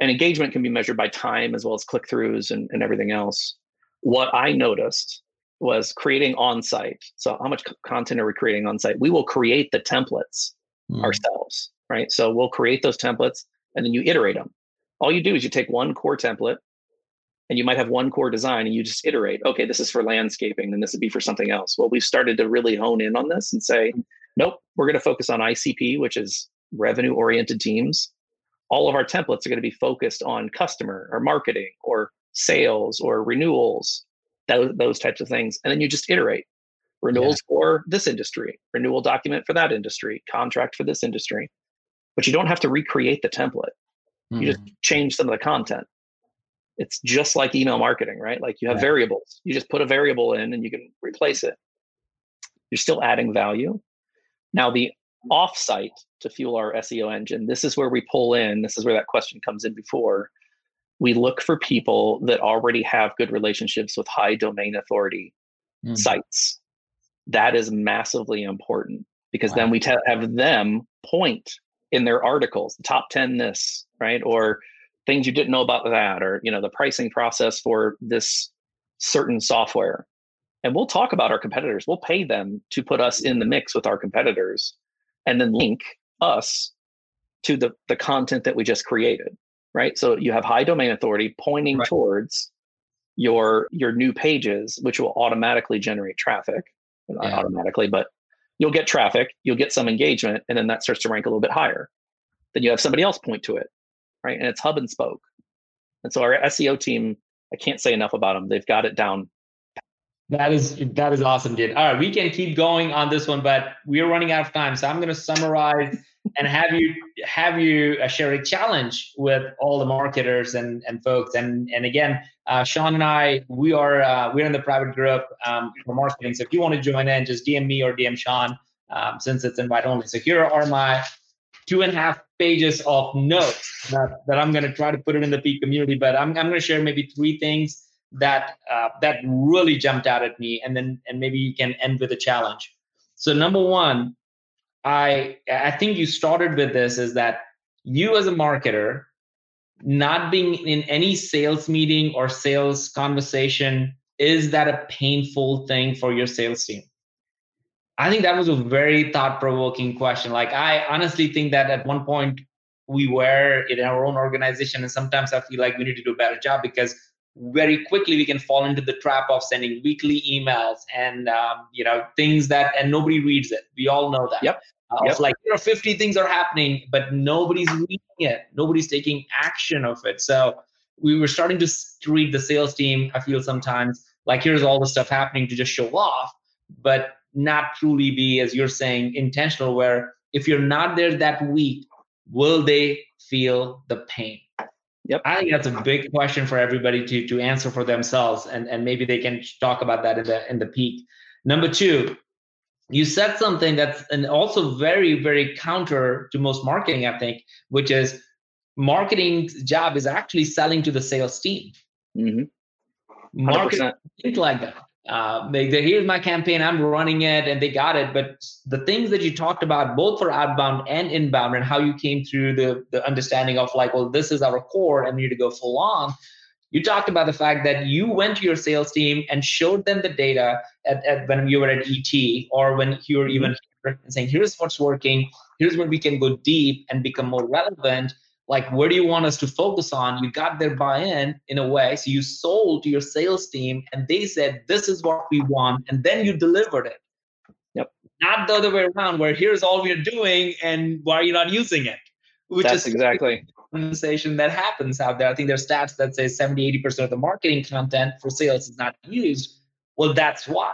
and engagement can be measured by time as well as click throughs and, and everything else. What I noticed was creating on site. So, how much content are we creating on site? We will create the templates mm. ourselves, right? So, we'll create those templates and then you iterate them. All you do is you take one core template and you might have one core design and you just iterate okay this is for landscaping and this would be for something else well we've started to really hone in on this and say nope we're going to focus on icp which is revenue oriented teams all of our templates are going to be focused on customer or marketing or sales or renewals those, those types of things and then you just iterate renewals yeah. for this industry renewal document for that industry contract for this industry but you don't have to recreate the template mm. you just hmm. change some of the content it's just like email marketing, right? Like you have variables. You just put a variable in and you can replace it. You're still adding value. Now, the offsite to fuel our SEO engine, this is where we pull in, this is where that question comes in before. We look for people that already have good relationships with high domain authority mm. sites. that is massively important because wow. then we have them point in their articles the top 10 this right or things you didn't know about that or you know the pricing process for this certain software and we'll talk about our competitors we'll pay them to put us in the mix with our competitors and then link us to the the content that we just created right? So you have high domain authority pointing right. towards your your new pages which will automatically generate traffic. Not yeah. automatically but you'll get traffic you'll get some engagement and then that starts to rank a little bit higher. Then you have somebody else point to it right? And it's hub and spoke. And so our seo team i can't say enough about them. They've got it down that is that is awesome, dude. All right, we can keep going on this one, but we're running out of time. So I'm going to summarize (laughs) and have you have you uh, share a challenge with all the marketers and and folks. And and again, uh, Shawn and I, we are uh, we're in the private group um, for marketing. So if you want to join in, just DM me or DM Shawn, um, since it's invite only. So here are my two and a half pages of notes that, that I'm going to try to put it in the peak community. But I'm I'm going to share maybe three things that uh, that really jumped out at me and then and maybe you can end with a challenge. So number one i i think you started with this is that you as a marketer not being in any sales meeting or sales conversation is that a painful thing for your sales team? I think that was a very thought provoking question. Like i honestly think that at one point we were in our own organization and sometimes i feel like we need to do a better job because very quickly we can fall into the trap of sending weekly emails and um, you know things that and nobody reads it. We all know that. Yep. Uh, yep. like you know 50 things are happening but nobody's reading it. Nobody's taking action of it. So we were starting to read the sales team i feel sometimes. Like here's all the stuff happening to just show off but not truly be as you're saying intentional where if you're not there that week will they feel the pain Yep. I think that's a big question for everybody to to answer for themselves, and and maybe they can talk about that in the in the peak. Number two, you said something that's and also very very counter to most marketing, I think, which is marketing's job is actually selling to the sales team. Mm-hmm. Marketing think like that uh, they, they, here's my campaign. I'm running it and they got it. But the things that you talked about both for outbound and inbound and how you came through the, the understanding of like well this is our core and we need to go full on. You talked about the fact that you went to your sales team and showed them the data at, at when you were at et or when you were even saying here's what's working. Here's where we can go deep and become more relevant like where do you want us to focus on? You got their buy-in in a way. So you sold to your sales team and they said this is what we want and then you delivered it. Yep. Not the other way around where here's all we're doing and why are you not using it which That's is exactly. conversation that happens out there. I think there's stats that say 70 80% of the marketing content for sales is not used. Well that's why.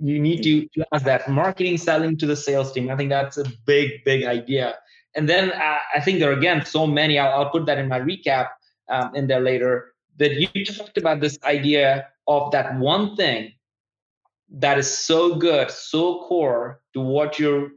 You need mm. to, to ask that marketing selling to the sales team. I think that's a big big idea and then uh, I think there are again so many. I'll, I'll, put that in my recap um, in there later. That you talked about this idea of that one thing that is so good, so core to what your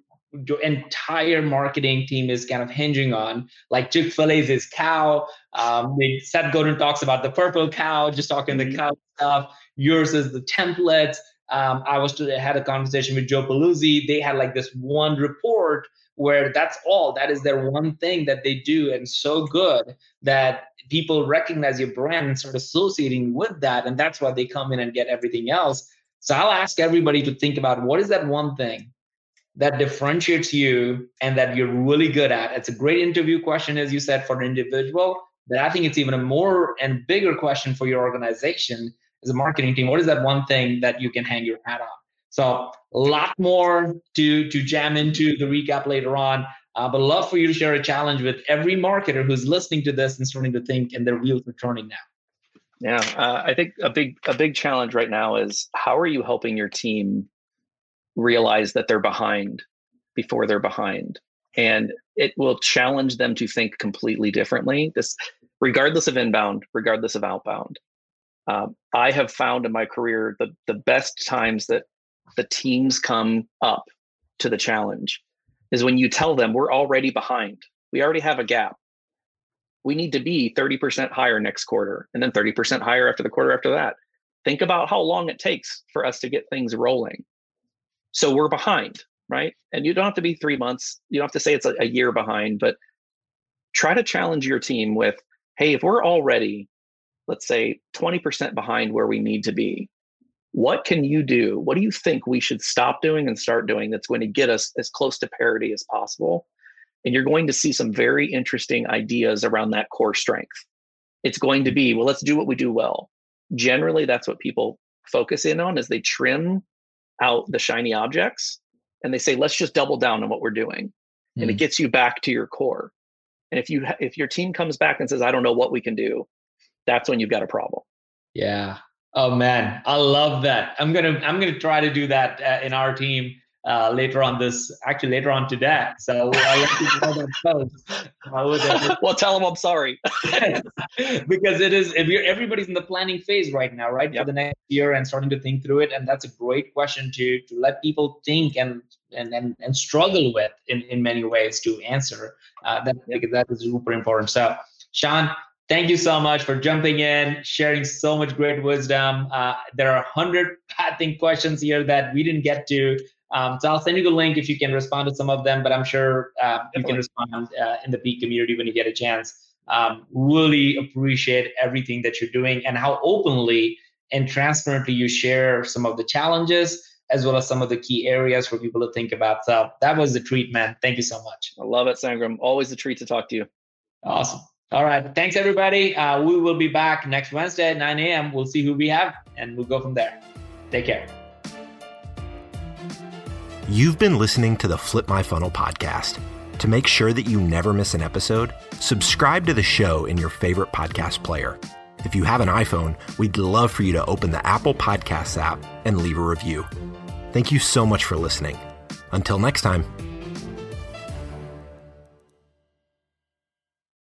your entire marketing team is kind of hinging on. Like Chick Fil A's is cow. Um, Seth Godin talks about the purple cow, just talking the mm-hmm. cow stuff. Yours is the templates. Um, I was to, had a conversation with Joe Pulizzi. They had like this one report where that's all. That is their one thing that they do and so good that people recognize your brand and start associating with that and that's why they come in and get everything else. So i'll ask everybody to think about what is that one thing that differentiates you and that you're really good at. It's a great interview question as you said for an individual but i think it's even a more and bigger question for your organization as a marketing team what is that one thing that you can hang your hat on so a lot more to to jam into the recap later on. Uh, but love for you to share a challenge with every marketer who's listening to this and starting to think, and their wheels are turning now. Yeah, uh, I think a big a big challenge right now is how are you helping your team realize that they're behind before they're behind, and it will challenge them to think completely differently. This, regardless of inbound, regardless of outbound. Um, I have found in my career the the best times that the teams come up to the challenge is when you tell them we're already behind. We already have a gap. We need to be 30% higher next quarter and then 30% higher after the quarter after that. Think about how long it takes for us to get things rolling. So we're behind, right? And you don't have to be three months. You don't have to say it's a, a year behind, but try to challenge your team with, hey, if we're already, let's say, 20% behind where we need to be, what can you do? What do you think we should stop doing and start doing that's going to get us as close to parity as possible? And you're going to see some very interesting ideas around that core strength. It's going to be, well, let's do what we do well. Generally, that's what people focus in on as they trim out the shiny objects and they say, let's just double down on what we're doing. Mm. And it hmm. gets you back to your core. And if you if your team comes back and says, I don't know what we can do, that's when you've got a problem. Yeah. Oh man, I love that. I'm gonna I'm gonna try to do that uh, in our team uh, later on this actually later on today. So I (laughs) well, tell them I'm sorry (laughs) because it is if you're everybody's in the planning phase right now, right yep. for the next year and starting to think through it, and that's a great question to to let people think and and and, and struggle with in in many ways to answer. Uh, that that is super important. So, Shawn, thank you so much for jumping in, sharing so much great wisdom. Uh, there are a hundred, (laughs) I think, questions here that we didn't get to. Um, so I'll send you the link if you can respond to some of them, but I'm sure uh, you can respond uh, in the Peak community when you get a chance. Um, really appreciate everything that you're doing and how openly and transparently you share some of the challenges as well as some of the key areas for people to think about. So that was the treat, man. Thank you so much. I love it, Sangram. Always a treat to talk to you. Awesome. All right. Thanks, everybody. Uh, we will be back next Wednesday at 9 a.m. We'll see who we have and we'll go from there. Take care. You've been listening to the Flip My Funnel podcast. To make sure that you never miss an episode, subscribe to the show in your favorite podcast player. If you have an iPhone, we'd love for you to open the Apple Podcasts app and leave a review. Thank you so much for listening. Until next time.